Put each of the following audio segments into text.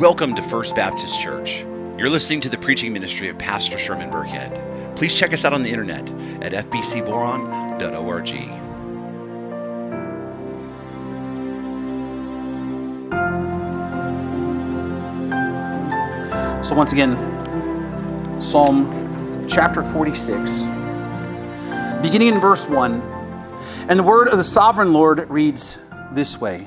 Welcome to First Baptist Church. You're listening to the preaching ministry of Pastor Sherman Burkhead. Please check us out on the internet at fbcboron.org. So, once again, Psalm chapter 46, beginning in verse 1. And the word of the sovereign Lord reads this way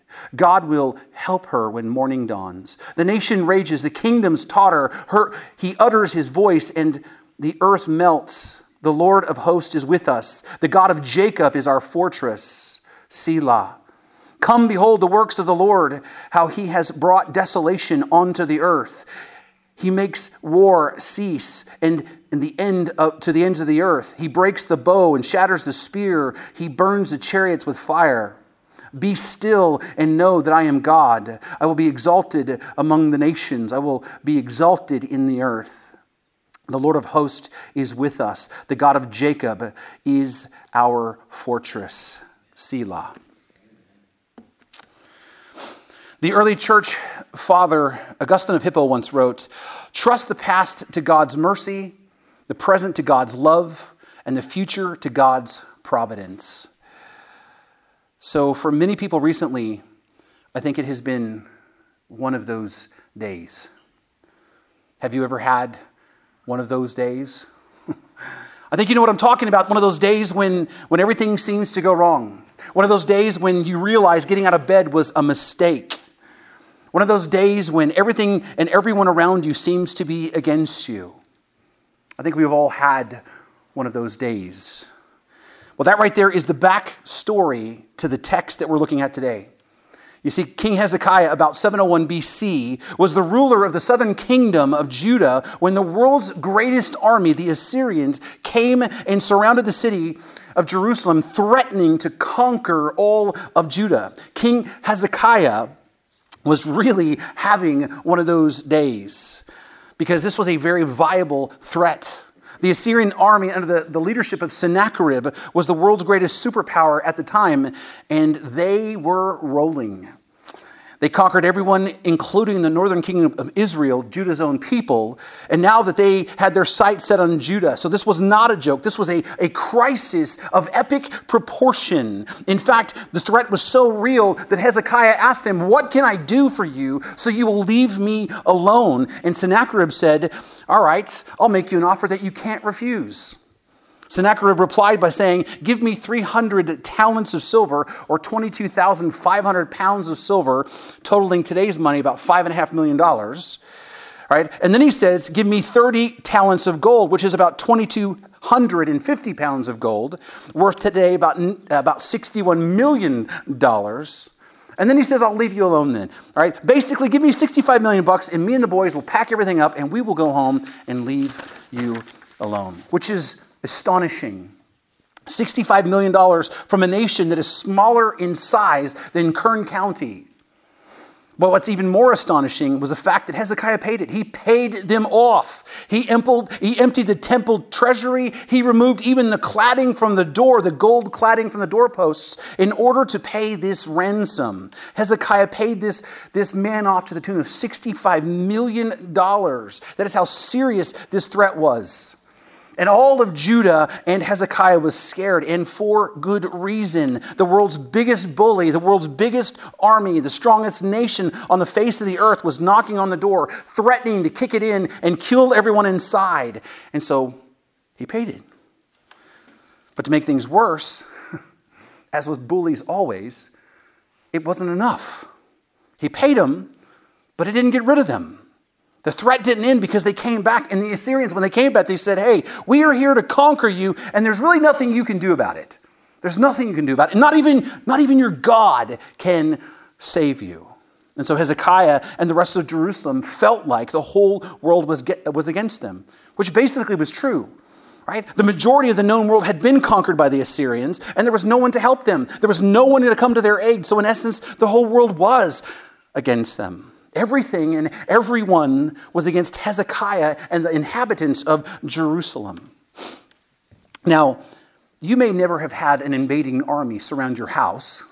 God will help her when morning dawns. The nation rages, the kingdoms totter. Her, he utters his voice, and the earth melts. The Lord of hosts is with us. The God of Jacob is our fortress. Selah. Come, behold the works of the Lord, how he has brought desolation onto the earth. He makes war cease and in the end of, to the ends of the earth. He breaks the bow and shatters the spear. He burns the chariots with fire. Be still and know that I am God. I will be exalted among the nations. I will be exalted in the earth. The Lord of hosts is with us. The God of Jacob is our fortress. Selah. The early church father, Augustine of Hippo, once wrote Trust the past to God's mercy, the present to God's love, and the future to God's providence. So, for many people recently, I think it has been one of those days. Have you ever had one of those days? I think you know what I'm talking about. One of those days when, when everything seems to go wrong. One of those days when you realize getting out of bed was a mistake. One of those days when everything and everyone around you seems to be against you. I think we've all had one of those days. Well, that right there is the back story to the text that we're looking at today. You see, King Hezekiah, about 701 BC, was the ruler of the southern kingdom of Judah when the world's greatest army, the Assyrians, came and surrounded the city of Jerusalem, threatening to conquer all of Judah. King Hezekiah was really having one of those days because this was a very viable threat. The Assyrian army, under the, the leadership of Sennacherib, was the world's greatest superpower at the time, and they were rolling. They conquered everyone, including the northern kingdom of Israel, Judah's own people. And now that they had their sights set on Judah, so this was not a joke. This was a, a crisis of epic proportion. In fact, the threat was so real that Hezekiah asked them, What can I do for you so you will leave me alone? And Sennacherib said, All right, I'll make you an offer that you can't refuse. Sennacherib replied by saying, Give me 300 talents of silver, or 22,500 pounds of silver, totaling today's money about $5.5 million. Right? And then he says, Give me 30 talents of gold, which is about 2,250 pounds of gold, worth today about, about $61 million. And then he says, I'll leave you alone then. All right? Basically, give me 65 million bucks, and me and the boys will pack everything up, and we will go home and leave you alone. Which is astonishing. $65 million from a nation that is smaller in size than Kern County. But what's even more astonishing was the fact that Hezekiah paid it. He paid them off. He, he emptied the temple treasury. He removed even the cladding from the door, the gold cladding from the doorposts, in order to pay this ransom. Hezekiah paid this, this man off to the tune of $65 million. That is how serious this threat was. And all of Judah and Hezekiah was scared, and for good reason. The world's biggest bully, the world's biggest army, the strongest nation on the face of the earth was knocking on the door, threatening to kick it in and kill everyone inside. And so he paid it. But to make things worse, as with bullies always, it wasn't enough. He paid them, but it didn't get rid of them. The threat didn't end because they came back, and the Assyrians, when they came back, they said, Hey, we are here to conquer you, and there's really nothing you can do about it. There's nothing you can do about it. Not even, not even your God can save you. And so Hezekiah and the rest of Jerusalem felt like the whole world was, get, was against them, which basically was true. Right? The majority of the known world had been conquered by the Assyrians, and there was no one to help them. There was no one to come to their aid. So, in essence, the whole world was against them. Everything and everyone was against Hezekiah and the inhabitants of Jerusalem. Now, you may never have had an invading army surround your house,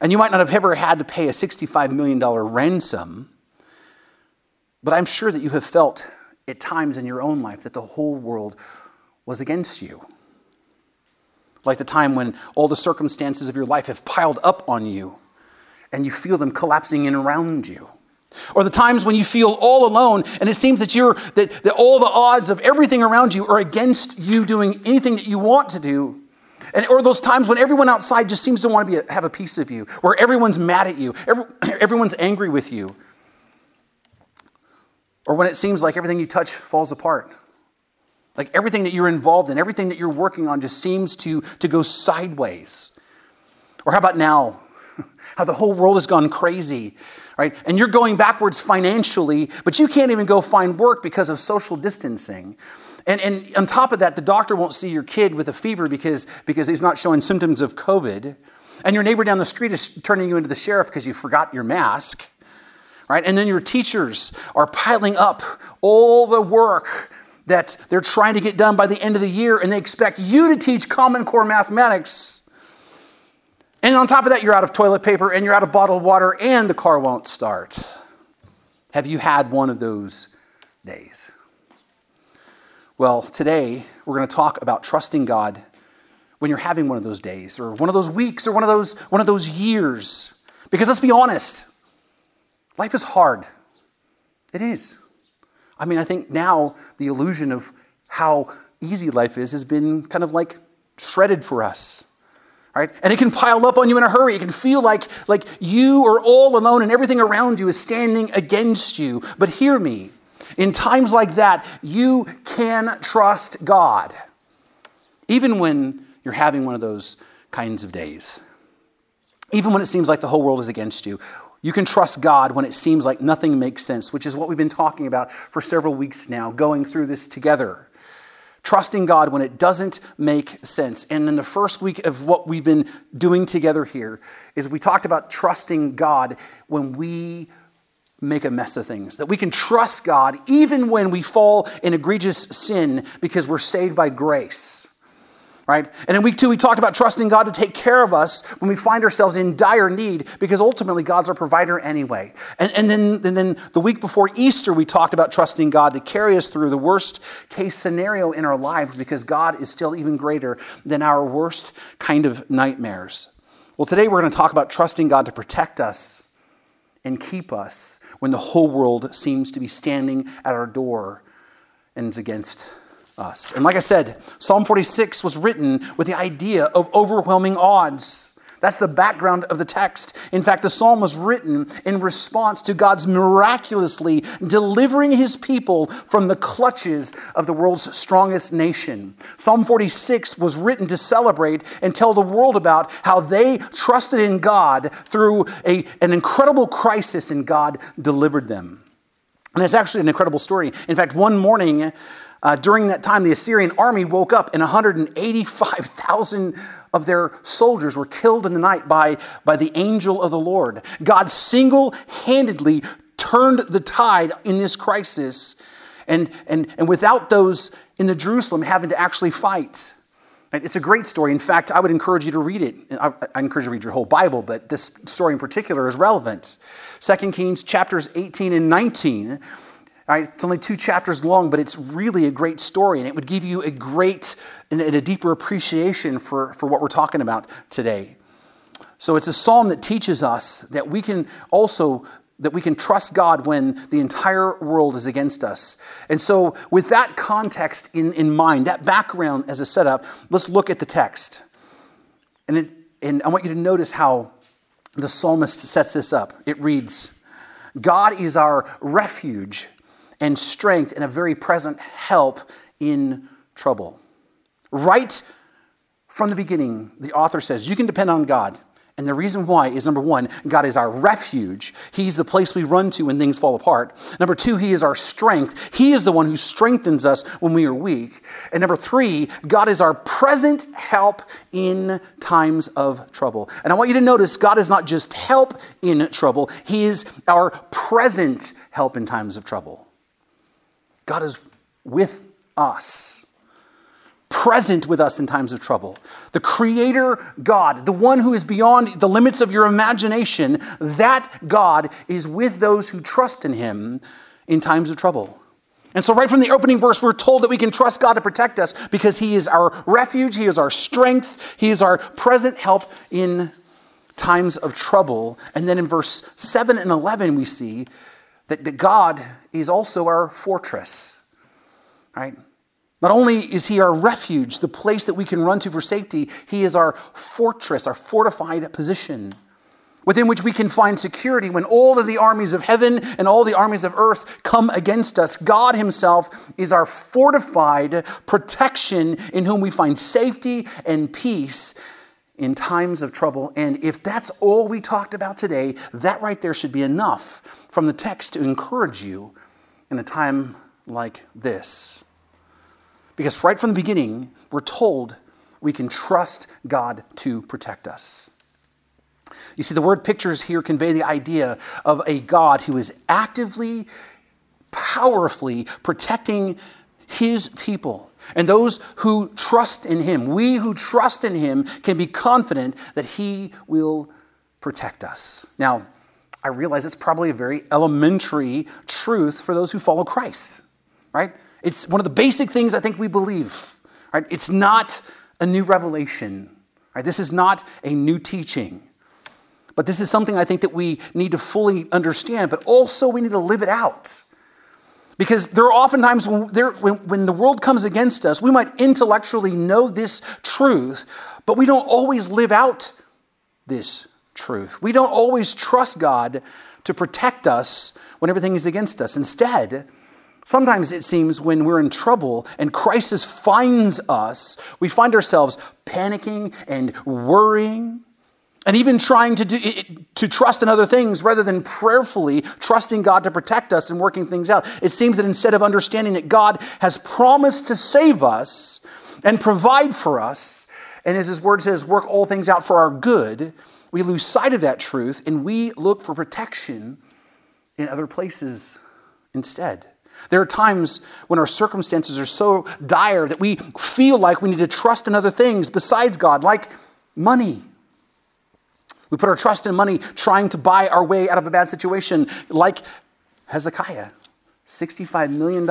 and you might not have ever had to pay a $65 million ransom, but I'm sure that you have felt at times in your own life that the whole world was against you. Like the time when all the circumstances of your life have piled up on you and you feel them collapsing in around you. Or the times when you feel all alone and it seems that you're that, that all the odds of everything around you are against you doing anything that you want to do. And, or those times when everyone outside just seems to want to be have a piece of you, where everyone's mad at you, every, everyone's angry with you. Or when it seems like everything you touch falls apart. Like everything that you're involved in, everything that you're working on just seems to, to go sideways. Or how about now? How the whole world has gone crazy, right? And you're going backwards financially, but you can't even go find work because of social distancing. And, and on top of that, the doctor won't see your kid with a fever because, because he's not showing symptoms of COVID. And your neighbor down the street is turning you into the sheriff because you forgot your mask. Right? And then your teachers are piling up all the work that they're trying to get done by the end of the year, and they expect you to teach Common Core mathematics and on top of that, you're out of toilet paper and you're out of bottled water and the car won't start. Have you had one of those days? Well, today we're going to talk about trusting God when you're having one of those days or one of those weeks or one of those one of those years. Because let's be honest, life is hard. It is. I mean, I think now the illusion of how easy life is has been kind of like shredded for us. Right? And it can pile up on you in a hurry. It can feel like, like you are all alone and everything around you is standing against you. But hear me. In times like that, you can trust God, even when you're having one of those kinds of days. Even when it seems like the whole world is against you, you can trust God when it seems like nothing makes sense, which is what we've been talking about for several weeks now, going through this together trusting God when it doesn't make sense. And in the first week of what we've been doing together here is we talked about trusting God when we make a mess of things. That we can trust God even when we fall in egregious sin because we're saved by grace right? And in week two, we talked about trusting God to take care of us when we find ourselves in dire need, because ultimately God's our provider anyway. And, and, then, and then the week before Easter, we talked about trusting God to carry us through the worst case scenario in our lives, because God is still even greater than our worst kind of nightmares. Well, today we're going to talk about trusting God to protect us and keep us when the whole world seems to be standing at our door and is against us. And like I said, Psalm 46 was written with the idea of overwhelming odds. That's the background of the text. In fact, the psalm was written in response to God's miraculously delivering his people from the clutches of the world's strongest nation. Psalm 46 was written to celebrate and tell the world about how they trusted in God through a, an incredible crisis and God delivered them. And it's actually an incredible story. In fact, one morning, uh, during that time, the Assyrian army woke up and 185,000 of their soldiers were killed in the night by, by the angel of the Lord. God single handedly turned the tide in this crisis, and, and, and without those in the Jerusalem having to actually fight. It's a great story. In fact, I would encourage you to read it. I, I encourage you to read your whole Bible, but this story in particular is relevant. 2 Kings chapters 18 and 19 Right? It's only two chapters long, but it's really a great story, and it would give you a great and a deeper appreciation for, for what we're talking about today. So it's a psalm that teaches us that we can also that we can trust God when the entire world is against us. And so, with that context in, in mind, that background as a setup, let's look at the text. And, it, and I want you to notice how the psalmist sets this up. It reads God is our refuge and strength and a very present help in trouble. Right from the beginning, the author says you can depend on God. And the reason why is number one, God is our refuge. He's the place we run to when things fall apart. Number two, He is our strength. He is the one who strengthens us when we are weak. And number three, God is our present help in times of trouble. And I want you to notice God is not just help in trouble, He is our present help in times of trouble. God is with us present with us in times of trouble. The Creator God, the one who is beyond the limits of your imagination, that God is with those who trust in Him in times of trouble. And so, right from the opening verse, we're told that we can trust God to protect us because He is our refuge, He is our strength, He is our present help in times of trouble. And then in verse 7 and 11, we see that, that God is also our fortress. Right? Not only is he our refuge, the place that we can run to for safety, he is our fortress, our fortified position within which we can find security when all of the armies of heaven and all the armies of earth come against us. God himself is our fortified protection in whom we find safety and peace in times of trouble. And if that's all we talked about today, that right there should be enough from the text to encourage you in a time like this. Because right from the beginning, we're told we can trust God to protect us. You see, the word pictures here convey the idea of a God who is actively, powerfully protecting his people and those who trust in him. We who trust in him can be confident that he will protect us. Now, I realize it's probably a very elementary truth for those who follow Christ, right? It's one of the basic things I think we believe. Right? It's not a new revelation. Right? This is not a new teaching. But this is something I think that we need to fully understand, but also we need to live it out. Because there are oftentimes when, there, when, when, the world comes against us, we might intellectually know this truth, but we don't always live out this truth. We don't always trust God to protect us when everything is against us. Instead, Sometimes it seems when we're in trouble and crisis finds us, we find ourselves panicking and worrying and even trying to do to trust in other things rather than prayerfully trusting God to protect us and working things out. It seems that instead of understanding that God has promised to save us and provide for us, and as his word says, work all things out for our good, we lose sight of that truth and we look for protection in other places instead. There are times when our circumstances are so dire that we feel like we need to trust in other things besides God, like money. We put our trust in money trying to buy our way out of a bad situation, like Hezekiah. $65 million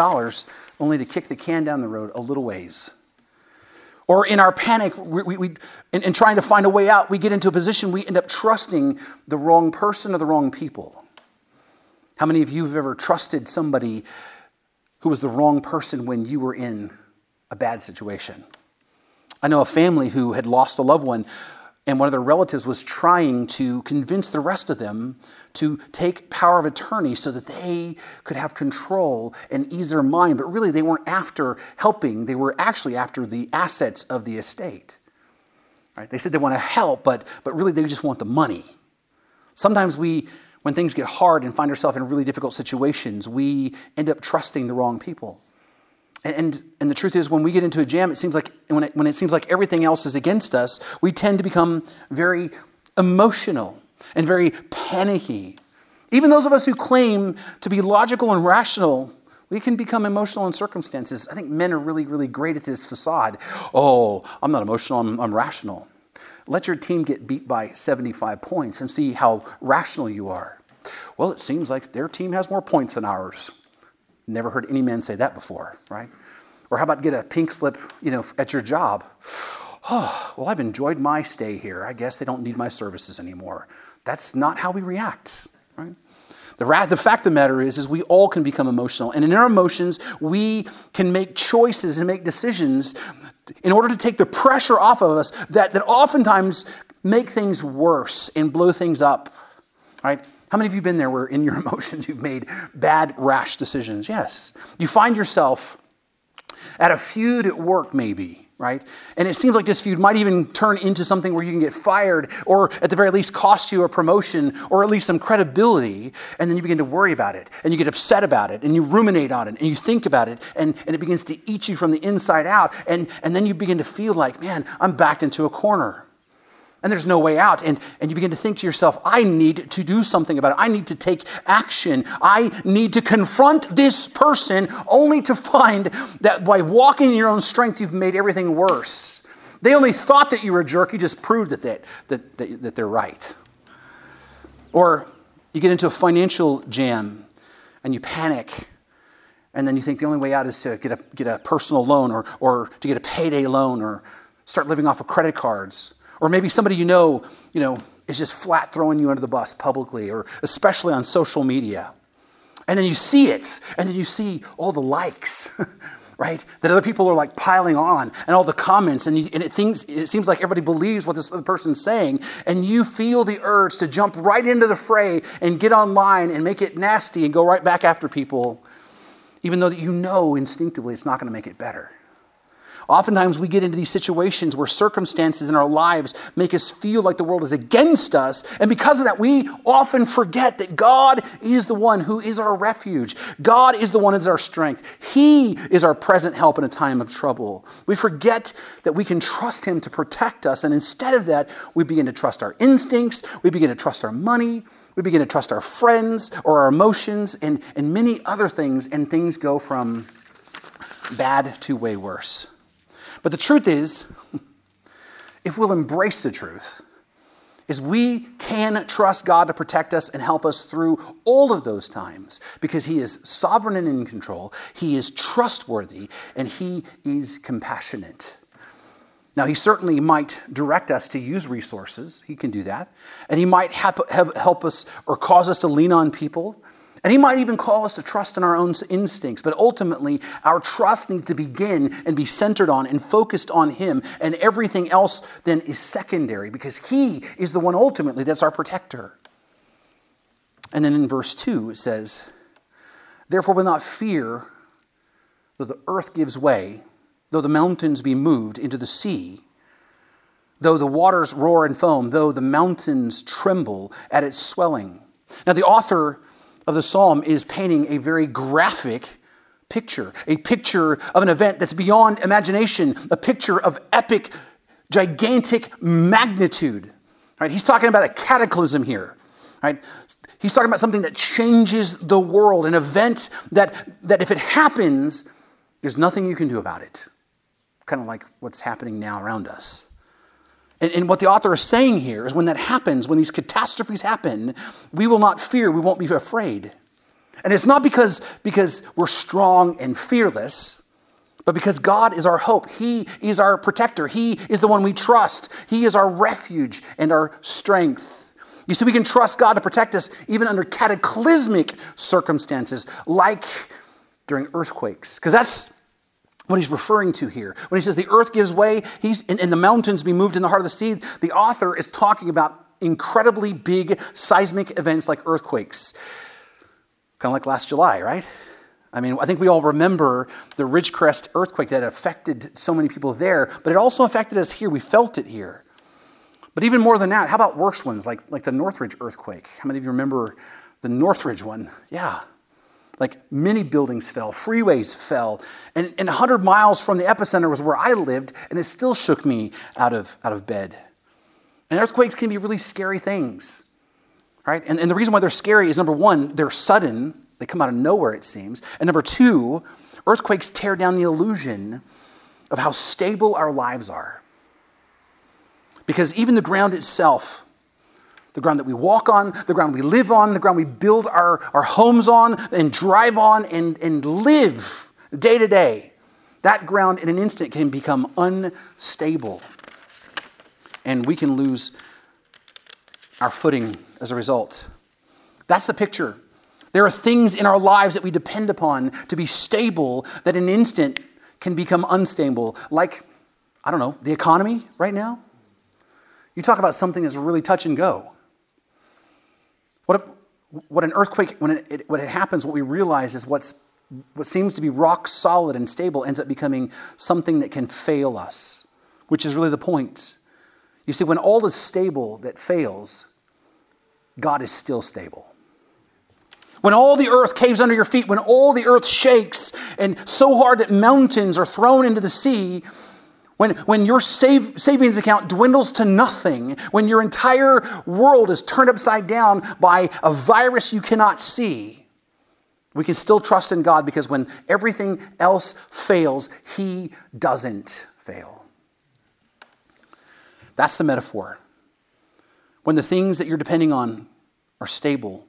only to kick the can down the road a little ways. Or in our panic, we, we, we in, in trying to find a way out, we get into a position we end up trusting the wrong person or the wrong people. How many of you have ever trusted somebody who was the wrong person when you were in a bad situation. I know a family who had lost a loved one, and one of their relatives was trying to convince the rest of them to take power of attorney so that they could have control and ease their mind. But really, they weren't after helping, they were actually after the assets of the estate. Right? They said they want to help, but, but really, they just want the money. Sometimes we when things get hard and find ourselves in really difficult situations, we end up trusting the wrong people. And, and the truth is, when we get into a jam, it seems like when it, when it seems like everything else is against us, we tend to become very emotional and very panicky. Even those of us who claim to be logical and rational, we can become emotional in circumstances. I think men are really, really great at this facade. Oh, I'm not emotional, I'm, I'm rational. Let your team get beat by 75 points and see how rational you are. Well, it seems like their team has more points than ours. Never heard any man say that before, right? Or how about get a pink slip, you know, at your job? Oh, well, I've enjoyed my stay here. I guess they don't need my services anymore. That's not how we react, right? The, the fact of the matter is, is we all can become emotional. And in our emotions, we can make choices and make decisions in order to take the pressure off of us that, that oftentimes make things worse and blow things up. Right? How many of you have been there where in your emotions you've made bad, rash decisions? Yes. You find yourself at a feud at work, maybe, right? And it seems like this feud might even turn into something where you can get fired or at the very least cost you a promotion or at least some credibility. And then you begin to worry about it and you get upset about it and you ruminate on it and you think about it and, and it begins to eat you from the inside out. And, and then you begin to feel like, man, I'm backed into a corner and there's no way out. And, and you begin to think to yourself, I need to do something about it. I need to take action. I need to confront this person only to find that by walking in your own strength, you've made everything worse. They only thought that you were a jerk. You just proved that, they, that, that, that they're right. Or you get into a financial jam and you panic. And then you think the only way out is to get a, get a personal loan or, or to get a payday loan or start living off of credit cards or maybe somebody you know, you know, is just flat throwing you under the bus publicly or especially on social media. And then you see it, and then you see all the likes, right? That other people are like piling on, and all the comments, and, you, and it, thinks, it seems like everybody believes what this other person's saying, and you feel the urge to jump right into the fray and get online and make it nasty and go right back after people, even though you know instinctively it's not going to make it better. Oftentimes, we get into these situations where circumstances in our lives make us feel like the world is against us. And because of that, we often forget that God is the one who is our refuge. God is the one who is our strength. He is our present help in a time of trouble. We forget that we can trust Him to protect us. And instead of that, we begin to trust our instincts, we begin to trust our money, we begin to trust our friends or our emotions, and, and many other things. And things go from bad to way worse. But the truth is, if we'll embrace the truth, is we can trust God to protect us and help us through all of those times because He is sovereign and in control, He is trustworthy, and He is compassionate. Now, He certainly might direct us to use resources, He can do that, and He might help us or cause us to lean on people and he might even call us to trust in our own instincts, but ultimately, our trust needs to begin and be centered on and focused on him, and everything else then is secondary because he is the one ultimately that's our protector. And then in verse 2, it says, Therefore, will not fear, though the earth gives way, though the mountains be moved into the sea, though the waters roar and foam, though the mountains tremble at its swelling. Now, the author of the psalm is painting a very graphic picture, a picture of an event that's beyond imagination, a picture of epic, gigantic magnitude. Right? He's talking about a cataclysm here. Right? He's talking about something that changes the world, an event that, that if it happens, there's nothing you can do about it. Kind of like what's happening now around us. And, and, what the author is saying here is when that happens, when these catastrophes happen, we will not fear, we won't be afraid. And it's not because, because we're strong and fearless, but because God is our hope. He is our protector. He is the one we trust. He is our refuge and our strength. You see, we can trust God to protect us even under cataclysmic circumstances, like during earthquakes. Because that's what he's referring to here. When he says the earth gives way he's, and, and the mountains be moved in the heart of the sea, the author is talking about incredibly big seismic events like earthquakes. Kind of like last July, right? I mean, I think we all remember the Ridgecrest earthquake that affected so many people there, but it also affected us here. We felt it here. But even more than that, how about worse ones like, like the Northridge earthquake? How many of you remember the Northridge one? Yeah, like many buildings fell, freeways fell, and, and 100 miles from the epicenter was where I lived, and it still shook me out of, out of bed. And earthquakes can be really scary things, right? And, and the reason why they're scary is number one, they're sudden, they come out of nowhere, it seems. And number two, earthquakes tear down the illusion of how stable our lives are. Because even the ground itself the ground that we walk on, the ground we live on, the ground we build our, our homes on and drive on and, and live day to day. That ground in an instant can become unstable. And we can lose our footing as a result. That's the picture. There are things in our lives that we depend upon to be stable that in an instant can become unstable. Like, I don't know, the economy right now. You talk about something that's really touch and go. What, what an earthquake, when it, it, when it happens, what we realize is what's what seems to be rock solid and stable ends up becoming something that can fail us, which is really the point. You see, when all is stable that fails, God is still stable. When all the earth caves under your feet, when all the earth shakes and so hard that mountains are thrown into the sea, when, when your save, savings account dwindles to nothing, when your entire world is turned upside down by a virus you cannot see, we can still trust in God because when everything else fails, He doesn't fail. That's the metaphor. When the things that you're depending on are stable,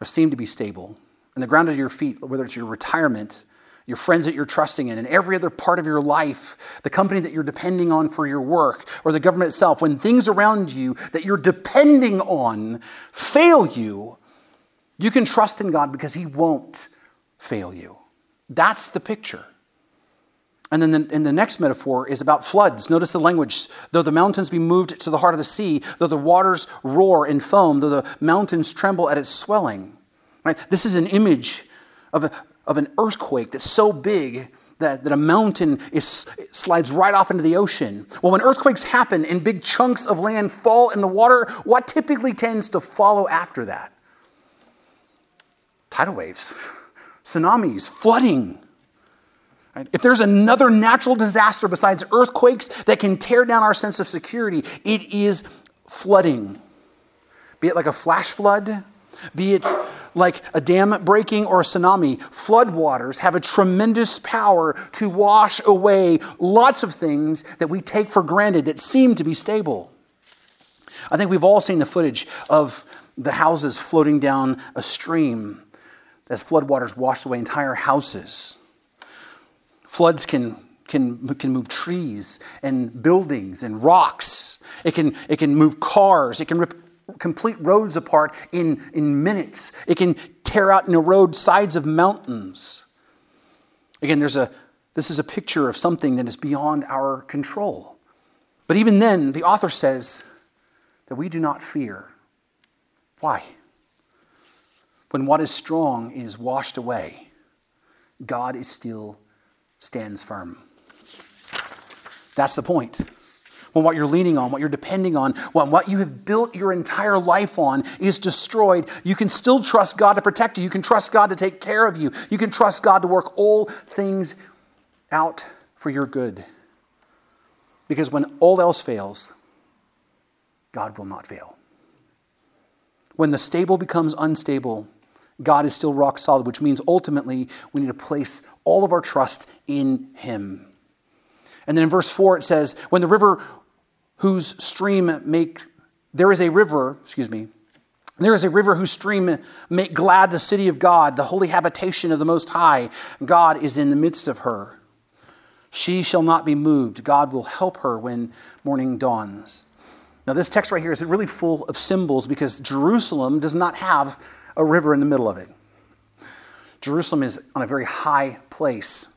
or seem to be stable, and the ground under your feet, whether it's your retirement, your friends that you're trusting in, and every other part of your life, the company that you're depending on for your work, or the government itself, when things around you that you're depending on fail you, you can trust in God because He won't fail you. That's the picture. And then the, and the next metaphor is about floods. Notice the language. Though the mountains be moved to the heart of the sea, though the waters roar and foam, though the mountains tremble at its swelling. Right? This is an image of, a, of an earthquake that's so big that, that a mountain is, slides right off into the ocean. Well, when earthquakes happen and big chunks of land fall in the water, what typically tends to follow after that? Tidal waves, tsunamis, flooding. Right? If there's another natural disaster besides earthquakes that can tear down our sense of security, it is flooding. Be it like a flash flood, be it like a dam breaking or a tsunami, floodwaters have a tremendous power to wash away lots of things that we take for granted that seem to be stable. I think we've all seen the footage of the houses floating down a stream as floodwaters wash away entire houses. Floods can, can, can move trees and buildings and rocks. It can, it can move cars. It can rip complete roads apart in, in minutes. It can tear out and erode sides of mountains. Again, there's a, this is a picture of something that is beyond our control. But even then, the author says that we do not fear. Why? When what is strong is washed away, God is still stands firm. That's the point. When what you're leaning on, what you're depending on, when what you have built your entire life on is destroyed, you can still trust God to protect you. You can trust God to take care of you. You can trust God to work all things out for your good. Because when all else fails, God will not fail. When the stable becomes unstable, God is still rock solid, which means ultimately we need to place all of our trust in Him. And then in verse 4 it says, When the river whose stream make, there is a river, excuse me, there is a river whose stream make glad the city of God, the holy habitation of the Most High. God is in the midst of her. She shall not be moved. God will help her when morning dawns. Now, this text right here is really full of symbols because Jerusalem does not have a river in the middle of it. Jerusalem is on a very high place,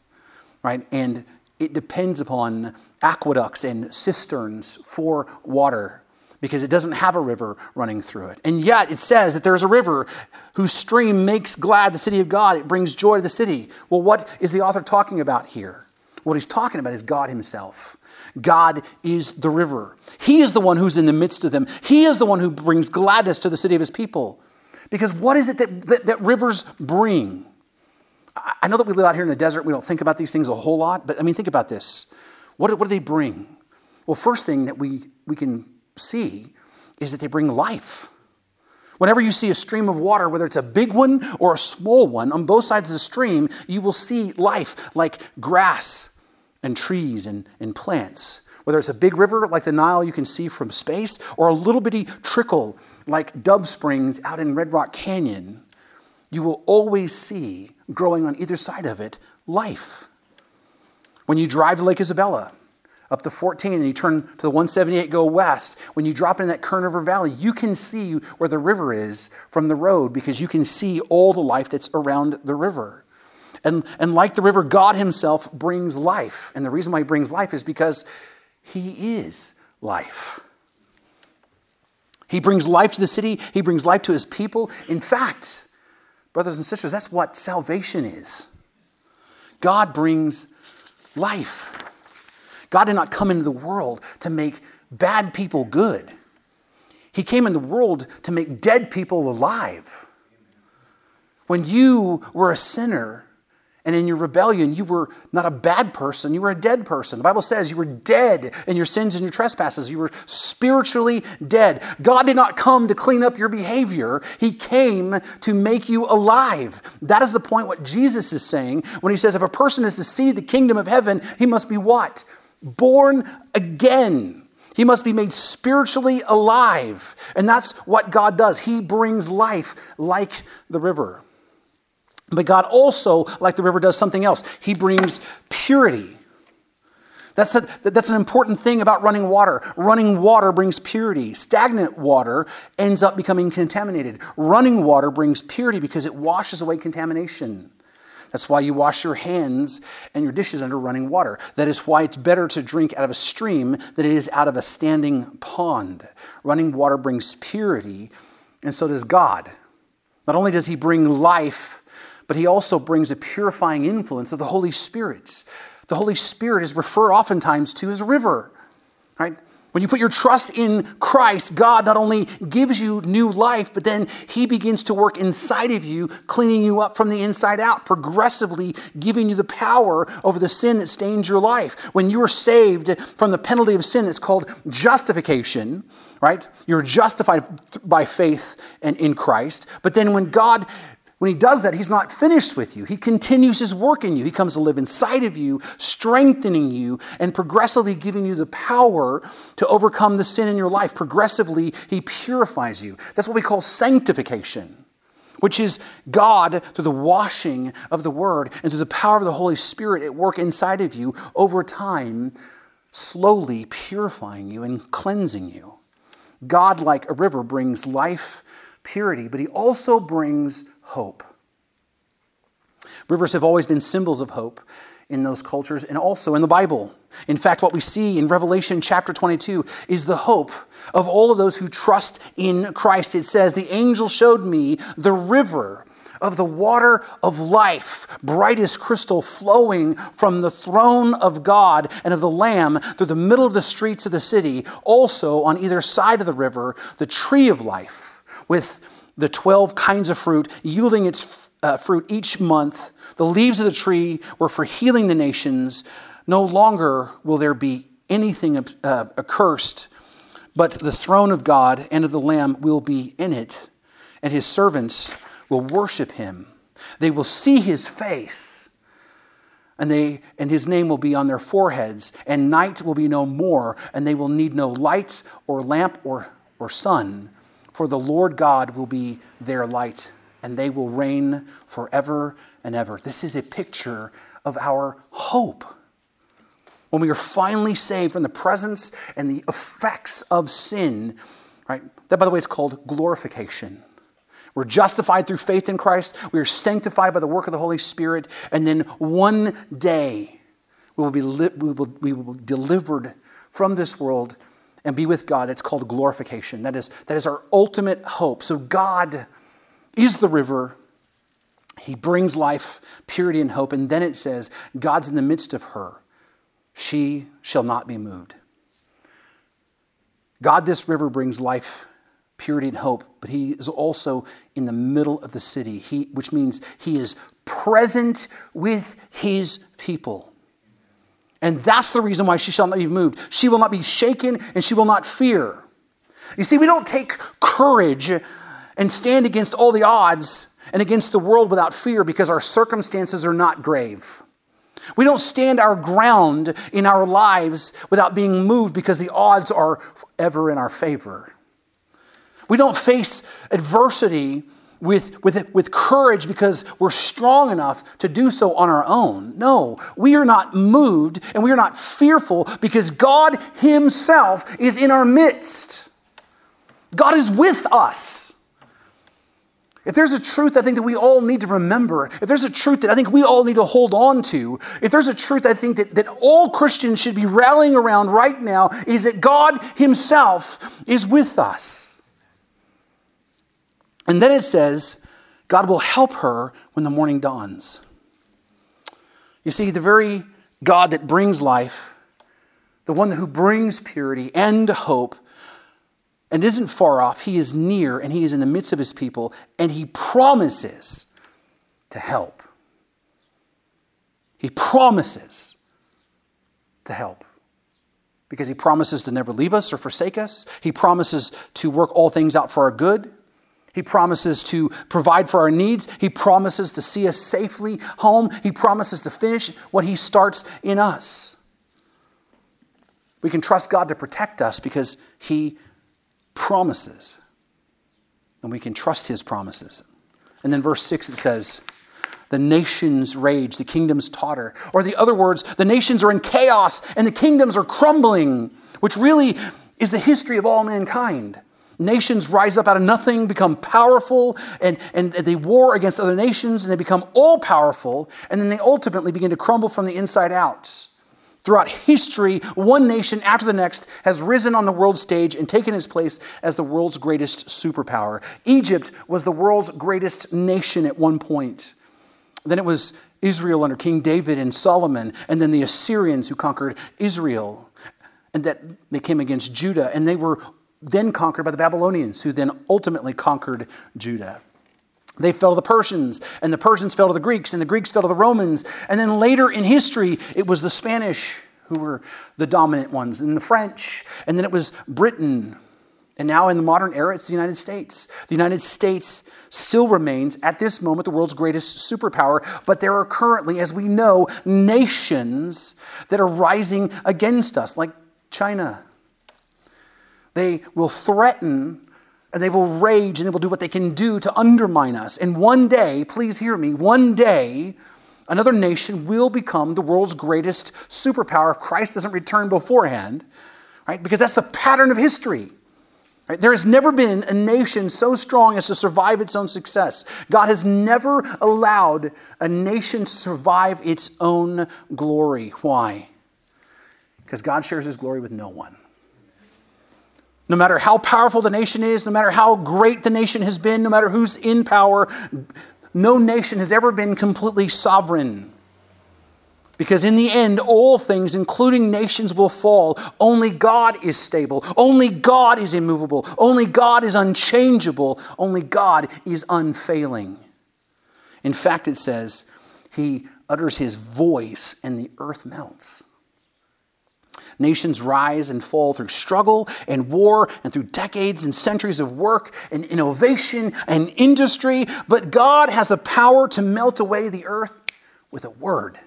right? And it depends upon aqueducts and cisterns for water because it doesn't have a river running through it. And yet it says that there's a river whose stream makes glad the city of God. It brings joy to the city. Well, what is the author talking about here? What he's talking about is God himself. God is the river. He is the one who's in the midst of them. He is the one who brings gladness to the city of his people. Because what is it that, that, that rivers bring? I, know that we live out here in the desert, we don't think about these things a whole lot, but I mean, think about this. What, what do they bring? Well, first thing that we, we can see is that they bring life. Whenever you see a stream of water, whether it's a big one or a small one, on both sides of the stream, you will see life like grass and trees and, and plants. Whether it's a big river like the Nile you can see from space, or a little bitty trickle like Dove Springs out in Red Rock Canyon, you will always see growing on either side of it life. When you drive to Lake Isabella, up to 14 and you turn to the 178 go west when you drop in that kern river valley you can see where the river is from the road because you can see all the life that's around the river and, and like the river god himself brings life and the reason why he brings life is because he is life. He brings life to the city, He brings life to His people. In fact, Brothers and sisters, that's what salvation is. God brings life. God did not come into the world to make bad people good. He came in the world to make dead people alive. When you were a sinner, and in your rebellion, you were not a bad person, you were a dead person. The Bible says you were dead in your sins and your trespasses. You were spiritually dead. God did not come to clean up your behavior, He came to make you alive. That is the point what Jesus is saying when He says, if a person is to see the kingdom of heaven, he must be what? Born again. He must be made spiritually alive. And that's what God does. He brings life like the river. But God also, like the river, does something else. He brings purity. That's, a, that's an important thing about running water. Running water brings purity. Stagnant water ends up becoming contaminated. Running water brings purity because it washes away contamination. That's why you wash your hands and your dishes under running water. That is why it's better to drink out of a stream than it is out of a standing pond. Running water brings purity, and so does God. Not only does He bring life, but he also brings a purifying influence of the Holy Spirit. The Holy Spirit is referred oftentimes to as a river, right? When you put your trust in Christ, God not only gives you new life, but then He begins to work inside of you, cleaning you up from the inside out, progressively giving you the power over the sin that stains your life. When you are saved from the penalty of sin that's called justification, right? You're justified by faith and in Christ. But then when God when he does that, he's not finished with you. He continues his work in you. He comes to live inside of you, strengthening you, and progressively giving you the power to overcome the sin in your life. Progressively, he purifies you. That's what we call sanctification, which is God, through the washing of the Word and through the power of the Holy Spirit at work inside of you over time, slowly purifying you and cleansing you. God, like a river, brings life purity, but he also brings hope. Rivers have always been symbols of hope in those cultures and also in the Bible. In fact, what we see in Revelation chapter 22 is the hope of all of those who trust in Christ. It says, The angel showed me the river of the water of life, bright as crystal, flowing from the throne of God and of the Lamb through the middle of the streets of the city. Also, on either side of the river, the tree of life with the 12 kinds of fruit, yielding its uh, fruit each month. The leaves of the tree were for healing the nations. No longer will there be anything uh, accursed, but the throne of God and of the Lamb will be in it, and his servants will worship him. They will see his face. And, they, and his name will be on their foreheads, and night will be no more, and they will need no light or lamp or, or sun, for the Lord God will be their light, and they will reign forever and ever. This is a picture of our hope. When we are finally saved from the presence and the effects of sin, right? That, by the way, is called glorification. We're justified through faith in Christ. We are sanctified by the work of the Holy Spirit. And then one day we will be, li- we will, we will be delivered from this world and be with God. That's called glorification. That is, that is our ultimate hope. So God is the river. He brings life, purity, and hope. And then it says, God's in the midst of her. She shall not be moved. God, this river, brings life, purity, and hope, but He is also in the middle of the city, he, which means He is present with His people. And that's the reason why she shall not be moved. She will not be shaken and she will not fear. You see, we don't take courage and stand against all the odds and against the world without fear because our circumstances are not grave. We don't stand our ground in our lives without being moved because the odds are ever in our favor. We don't face adversity with, with, with courage because we're strong enough to do so on our own. No, we are not moved and we are not fearful because God Himself is in our midst. God is with us. If there's a truth I think that we all need to remember, if there's a truth that I think we all need to hold on to, if there's a truth I think that, that all Christians should be rallying around right now, is that God Himself is with us. And then it says, God will help her when the morning dawns. You see, the very God that brings life, the one who brings purity and hope, and isn't far off, he is near and he is in the midst of his people, and he promises to help. He promises to help because he promises to never leave us or forsake us. He promises to work all things out for our good. He promises to provide for our needs. He promises to see us safely home. He promises to finish what he starts in us. We can trust God to protect us because he promises. And we can trust his promises. And then verse 6 it says, the nations rage, the kingdoms totter. Or the other words, the nations are in chaos and the kingdoms are crumbling, which really is the history of all mankind. Nations rise up out of nothing, become powerful, and, and they war against other nations, and they become all powerful, and then they ultimately begin to crumble from the inside out. Throughout history, one nation after the next has risen on the world stage and taken its place as the world's greatest superpower. Egypt was the world's greatest nation at one point. Then it was Israel under King David and Solomon, and then the Assyrians who conquered Israel, and that they came against Judah, and they were then conquered by the Babylonians, who then ultimately conquered Judah. They fell to the Persians, and the Persians fell to the Greeks, and the Greeks fell to the Romans. And then later in history, it was the Spanish who were the dominant ones, and the French, and then it was Britain. And now in the modern era, it's the United States. The United States still remains, at this moment, the world's greatest superpower, but there are currently, as we know, nations that are rising against us, like China, they will threaten and they will rage and they will do what they can do to undermine us. And one day, please hear me, one day, another nation will become the world's greatest superpower if Christ doesn't return beforehand, right? Because that's the pattern of history. Right? There has never been a nation so strong as to survive its own success. God has never allowed a nation to survive its own glory. Why? Because God shares his glory with no one. No matter how powerful the nation is, no matter how great the nation has been, no matter who's in power, no nation has ever been completely sovereign. Because in the end, all things, including nations, will fall. Only God is stable. Only God is immovable. Only God is unchangeable. Only God is unfailing. In fact, it says, He utters His voice and the earth melts. Nations rise and fall through struggle and war and through decades and centuries of work and innovation and industry. But God has the power to melt away the earth with a word.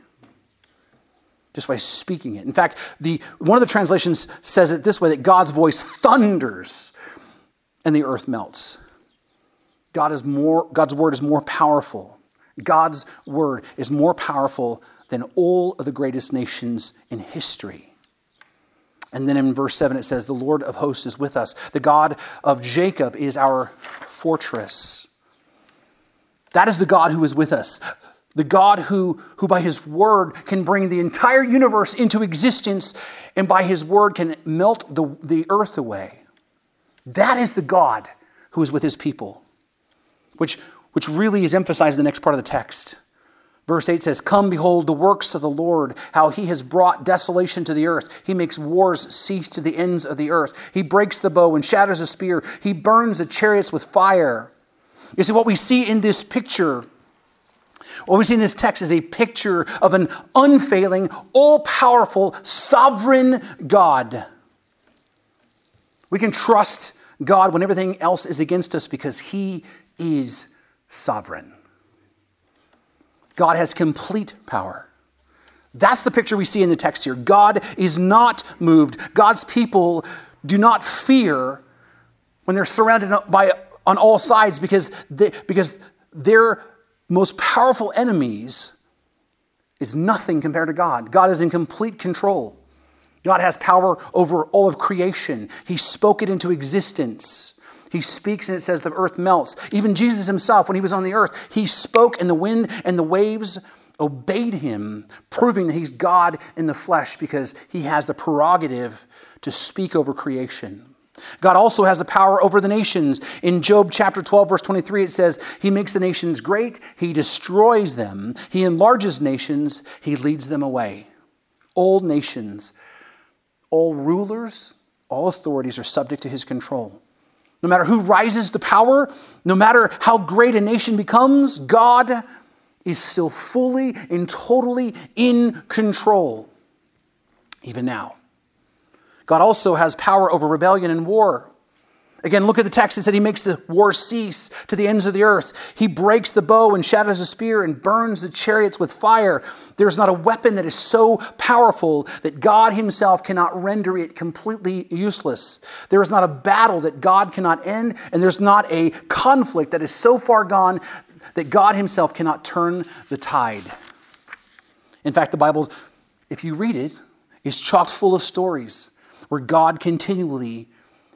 Just by speaking it. In fact, the, one of the translations says it this way that God's voice thunders and the earth melts. God is more, God's word is more powerful. God's word is more powerful than all of the greatest nations in history. And then in verse 7 it says, The Lord of hosts is with us. The God of Jacob is our fortress. That is the God who is with us. The God who, who by his word can bring the entire universe into existence and by his word can melt the, the earth away. That is the God who is with his people, which, which really is emphasized in the next part of the text. Verse 8 says, Come, behold the works of the Lord, how he has brought desolation to the earth. He makes wars cease to the ends of the earth. He breaks the bow and shatters a spear. He burns the chariots with fire. You see, what we see in this picture, what we see in this text is a picture of an unfailing, all powerful, sovereign God. We can trust God when everything else is against us because he is sovereign. God has complete power. That's the picture we see in the text here. God is not moved. God's people do not fear when they're surrounded by on all sides because they, because their most powerful enemies is nothing compared to God. God is in complete control. God has power over all of creation. He spoke it into existence. He speaks and it says the earth melts. Even Jesus himself, when he was on the earth, he spoke and the wind and the waves obeyed him, proving that he's God in the flesh because he has the prerogative to speak over creation. God also has the power over the nations. In Job chapter 12, verse 23, it says, He makes the nations great, He destroys them, He enlarges nations, He leads them away. All nations, all rulers, all authorities are subject to His control. No matter who rises to power, no matter how great a nation becomes, God is still fully and totally in control, even now. God also has power over rebellion and war. Again, look at the text. It said he makes the war cease to the ends of the earth. He breaks the bow and shatters the spear and burns the chariots with fire. There's not a weapon that is so powerful that God himself cannot render it completely useless. There is not a battle that God cannot end, and there's not a conflict that is so far gone that God himself cannot turn the tide. In fact, the Bible, if you read it, is chock full of stories where God continually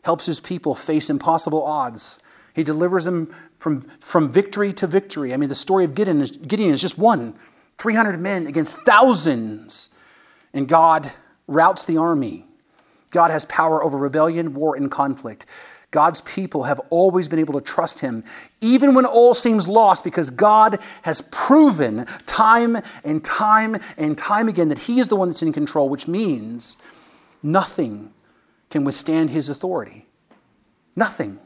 helps his people face impossible odds. He delivers them from, from victory to victory. I mean, the story of Gideon is, Gideon is just one 300 men against thousands. And God routs the army. God has power over rebellion, war, and conflict. God's people have always been able to trust him, even when all seems lost, because God has proven time and time and time again that he is the one that's in control, which means Nothing can withstand his authority. Nothing.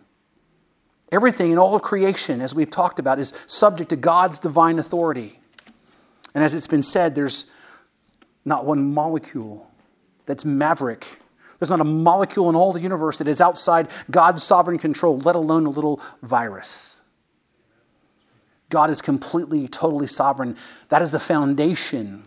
Everything in all of creation, as we've talked about, is subject to God's divine authority. And as it's been said, there's not one molecule that's maverick. There's not a molecule in all the universe that is outside God's sovereign control, let alone a little virus. God is completely, totally sovereign. That is the foundation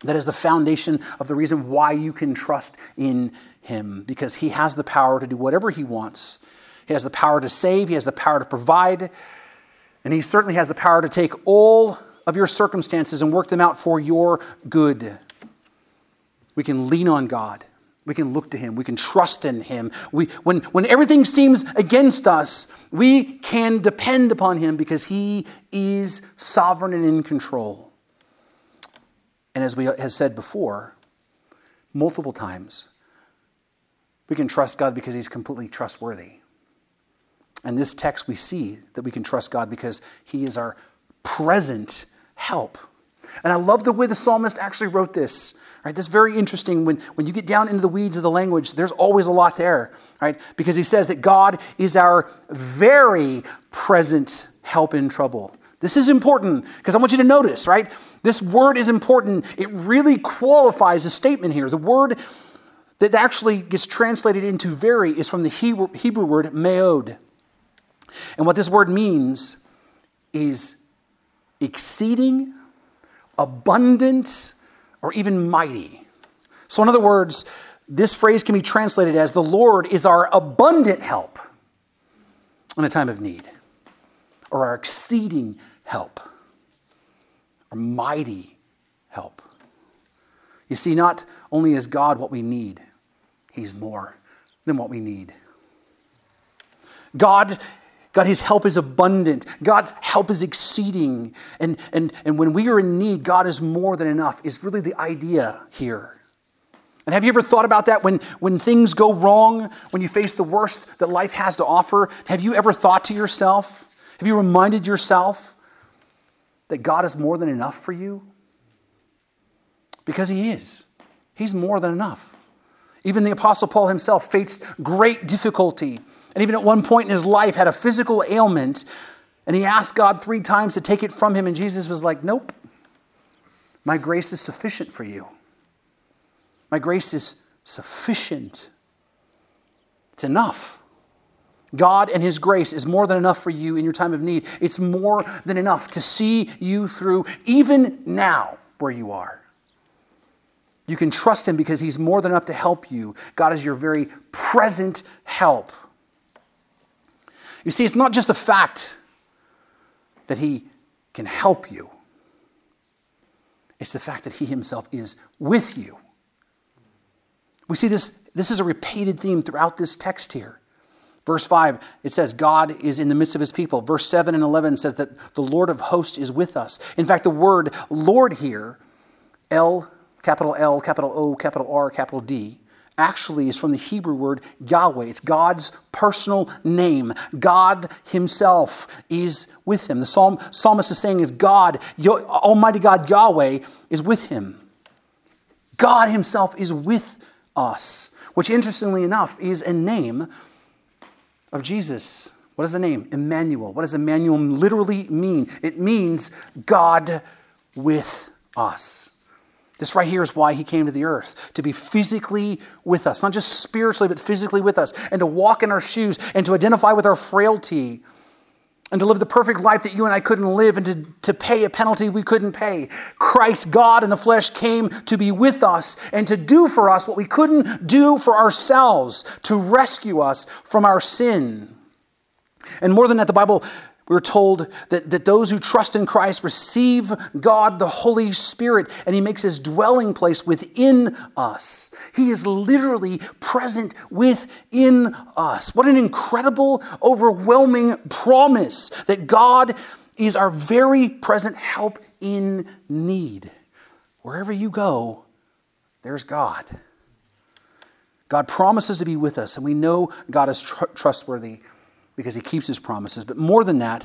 that is the foundation of the reason why you can trust in him, because he has the power to do whatever he wants. He has the power to save, he has the power to provide, and he certainly has the power to take all of your circumstances and work them out for your good. We can lean on God. We can look to him. We can trust in him. We, when, when everything seems against us, we can depend upon him because he is sovereign and in control. And as we have said before, multiple times, we can trust God because He's completely trustworthy. And this text, we see that we can trust God because He is our present help. And I love the way the psalmist actually wrote this. Right? This is very interesting. When, when you get down into the weeds of the language, there's always a lot there. Right? Because he says that God is our very present help in trouble. This is important because I want you to notice, right? This word is important. It really qualifies a statement here. The word that actually gets translated into very is from the Hebrew, word meod. And what this word means is exceeding, abundant, or even mighty. So, in other words, this phrase can be translated as the Lord is our abundant help in a time of need, or our exceeding help our mighty help. You see, not only is God what we need, He's more than what we need. God, God, His help is abundant. God's help is exceeding. And, and, and when we are in need, God is more than enough, is really the idea here. And have you ever thought about that when, when things go wrong, when you face the worst that life has to offer? Have you ever thought to yourself, have you reminded yourself that God is more than enough for you? Because He is. He's more than enough. Even the Apostle Paul himself faced great difficulty, and even at one point in his life had a physical ailment, and he asked God three times to take it from him, and Jesus was like, Nope. My grace is sufficient for you. My grace is sufficient. It's enough. God and His grace is more than enough for you in your time of need. It's more than enough to see you through, even now, where you are. You can trust Him because He's more than enough to help you. God is your very present help. You see, it's not just a fact that He can help you, it's the fact that He Himself is with you. We see this, this is a repeated theme throughout this text here. Verse 5, it says, God is in the midst of his people. Verse 7 and 11 says that the Lord of hosts is with us. In fact, the word Lord here, L, capital L, capital O, capital R, capital D, actually is from the Hebrew word Yahweh. It's God's personal name. God Himself is with him. The psalm, psalmist is saying is God, Almighty God Yahweh, is with him. God Himself is with us, which interestingly enough is a name of Jesus. What is the name? Emmanuel. What does Emmanuel literally mean? It means God with us. This right here is why he came to the earth to be physically with us, not just spiritually, but physically with us, and to walk in our shoes and to identify with our frailty and to live the perfect life that you and I couldn't live and to, to pay a penalty we couldn't pay. Christ, God in the flesh, came to be with us and to do for us what we couldn't do for ourselves, to rescue us from our sin. And more than that, the Bible we're told that, that those who trust in Christ receive God, the Holy Spirit, and He makes His dwelling place within us. He is literally present within us. What an incredible, overwhelming promise that God is our very present help in need. Wherever you go, there's God. God promises to be with us, and we know God is tr- trustworthy because he keeps his promises. But more than that,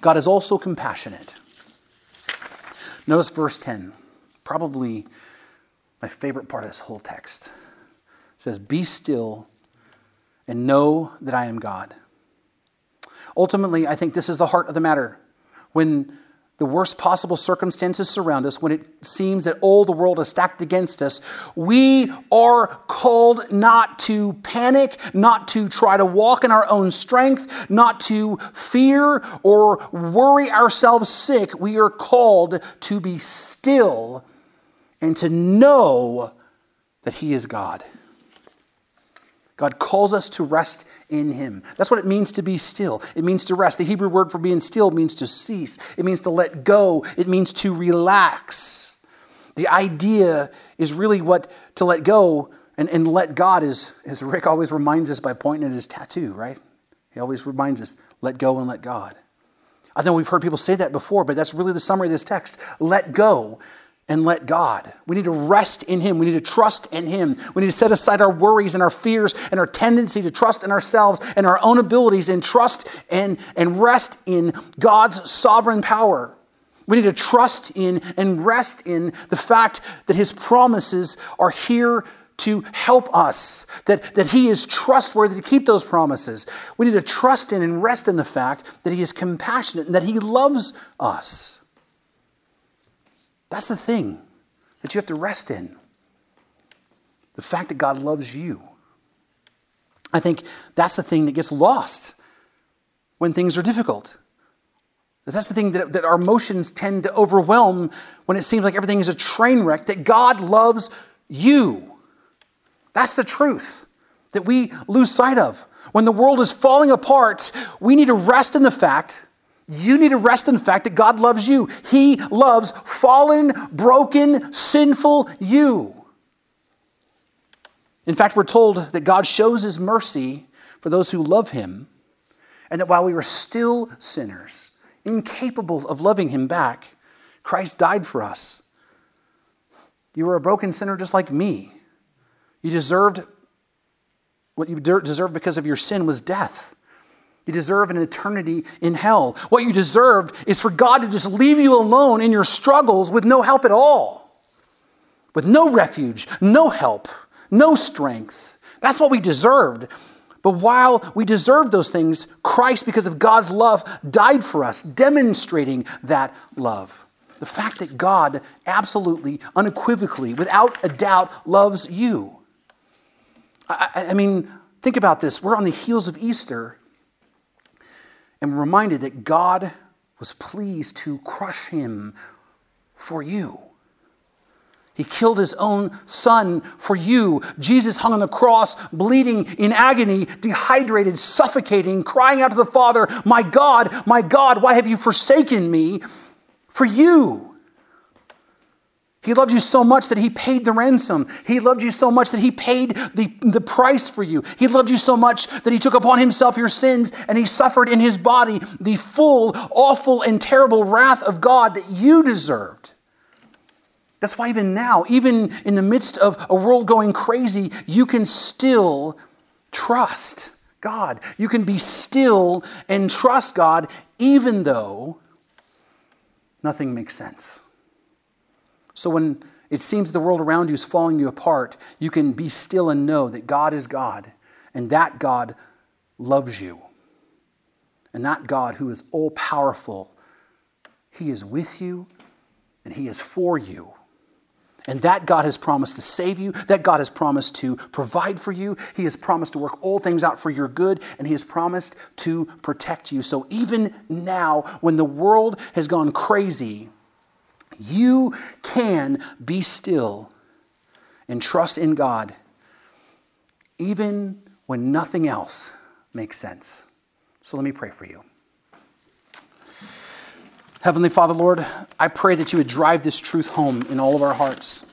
God is also compassionate. Notice verse 10, probably my favorite part of this whole text. It says, Be still and know that I am God. Ultimately, I think this is the heart of the matter. When the worst possible circumstances surround us, when it seems that all the world is stacked against us, we are called not to panic, not to try to walk in our own strength, not to fear or worry ourselves sick. We are called to be still and to know that He is God. God calls us to rest in Him. That's what it means to be still. It means to rest. The Hebrew word for being still means to cease, it means to let go, it means to relax. The idea is really what to let go and, and let God is, as Rick always reminds us by pointing at his tattoo, right? He always reminds us, let go and let God. I know we've heard people say that before, but that's really the summary of this text. Let go and let God. We need to rest in Him. We need to trust in Him. We need to set aside our worries and our fears and our tendency to trust in ourselves and our own abilities and trust and, and rest in God's sovereign power. We need to trust in and rest in the fact that His promises are here to help us, that, that He is trustworthy to keep those promises. We need to trust in and rest in the fact that He is compassionate and that He loves us. That's the thing that you have to rest in. The fact that God loves you. I think that's the thing that gets lost when things are difficult. That's the thing that, that our emotions tend to overwhelm when it seems like everything is a train wreck, that God loves you. That's the truth that we lose sight of. When the world is falling apart, we need to rest in the fact you need to rest in the fact that God loves you. He loves fallen, broken, sinful you. In fact, we're told that God shows his mercy for those who love him, and that while we were still sinners, incapable of loving him back, Christ died for us. You were a broken sinner just like me. You deserved what you deserved because of your sin was death. You deserve an eternity in hell. What you deserved is for God to just leave you alone in your struggles with no help at all, with no refuge, no help, no strength. That's what we deserved. But while we deserved those things, Christ, because of God's love, died for us, demonstrating that love. The fact that God absolutely, unequivocally, without a doubt, loves you. I, I mean, think about this. We're on the heels of Easter and reminded that God was pleased to crush him for you. He killed his own son for you. Jesus hung on the cross, bleeding in agony, dehydrated, suffocating, crying out to the Father, My God, my God, why have you forsaken me? For you. He loved you so much that he paid the ransom. He loved you so much that he paid the, the price for you. He loved you so much that he took upon himself your sins and he suffered in his body the full, awful, and terrible wrath of God that you deserved. That's why even now, even in the midst of a world going crazy, you can still trust God. You can be still and trust God even though nothing makes sense. So when it seems the world around you is falling you apart, you can be still and know that God is God and that God loves you. And that God who is all powerful, He is with you and He is for you. And that God has promised to save you. That God has promised to provide for you. He has promised to work all things out for your good. And He has promised to protect you. So even now, when the world has gone crazy, you can be still and trust in God, even when nothing else makes sense. So let me pray for you. Heavenly Father, Lord, I pray that you would drive this truth home in all of our hearts.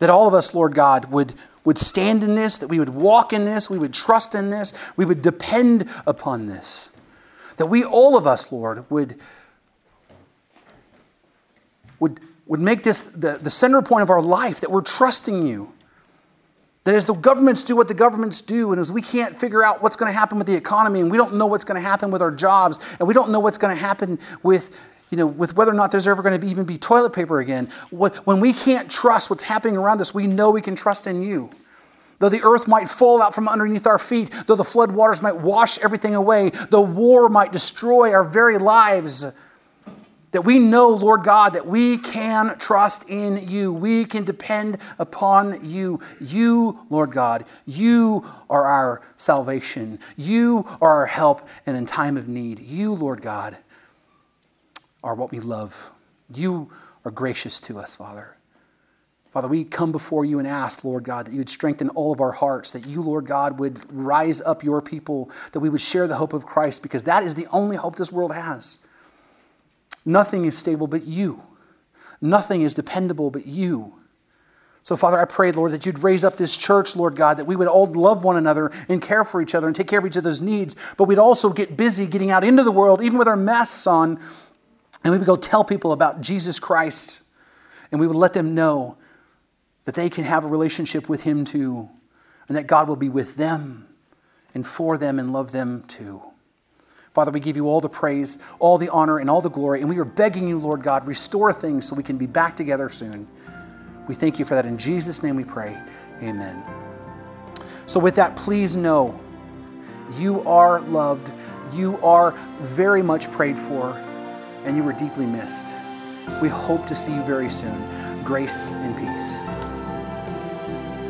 That all of us, Lord God, would, would stand in this, that we would walk in this, we would trust in this, we would depend upon this. That we, all of us, Lord, would, would, would make this the, the center point of our life, that we're trusting you. That as the governments do what the governments do, and as we can't figure out what's going to happen with the economy, and we don't know what's going to happen with our jobs, and we don't know what's going to happen with, you know, with whether or not there's ever going to even be toilet paper again, when we can't trust what's happening around us, we know we can trust in you. Though the earth might fall out from underneath our feet, though the flood waters might wash everything away, though war might destroy our very lives, that we know, Lord God, that we can trust in you. We can depend upon you. You, Lord God, you are our salvation. You are our help and in time of need. You, Lord God, are what we love. You are gracious to us, Father. Father, we come before you and ask, Lord God, that you would strengthen all of our hearts, that you, Lord God, would rise up your people, that we would share the hope of Christ, because that is the only hope this world has. Nothing is stable but you. Nothing is dependable but you. So, Father, I pray, Lord, that you'd raise up this church, Lord God, that we would all love one another and care for each other and take care of each other's needs, but we'd also get busy getting out into the world, even with our masks on, and we would go tell people about Jesus Christ, and we would let them know that they can have a relationship with Him too, and that God will be with them and for them and love them too. Father, we give you all the praise, all the honor, and all the glory. And we are begging you, Lord God, restore things so we can be back together soon. We thank you for that. In Jesus' name we pray. Amen. So, with that, please know you are loved, you are very much prayed for, and you are deeply missed. We hope to see you very soon. Grace and peace.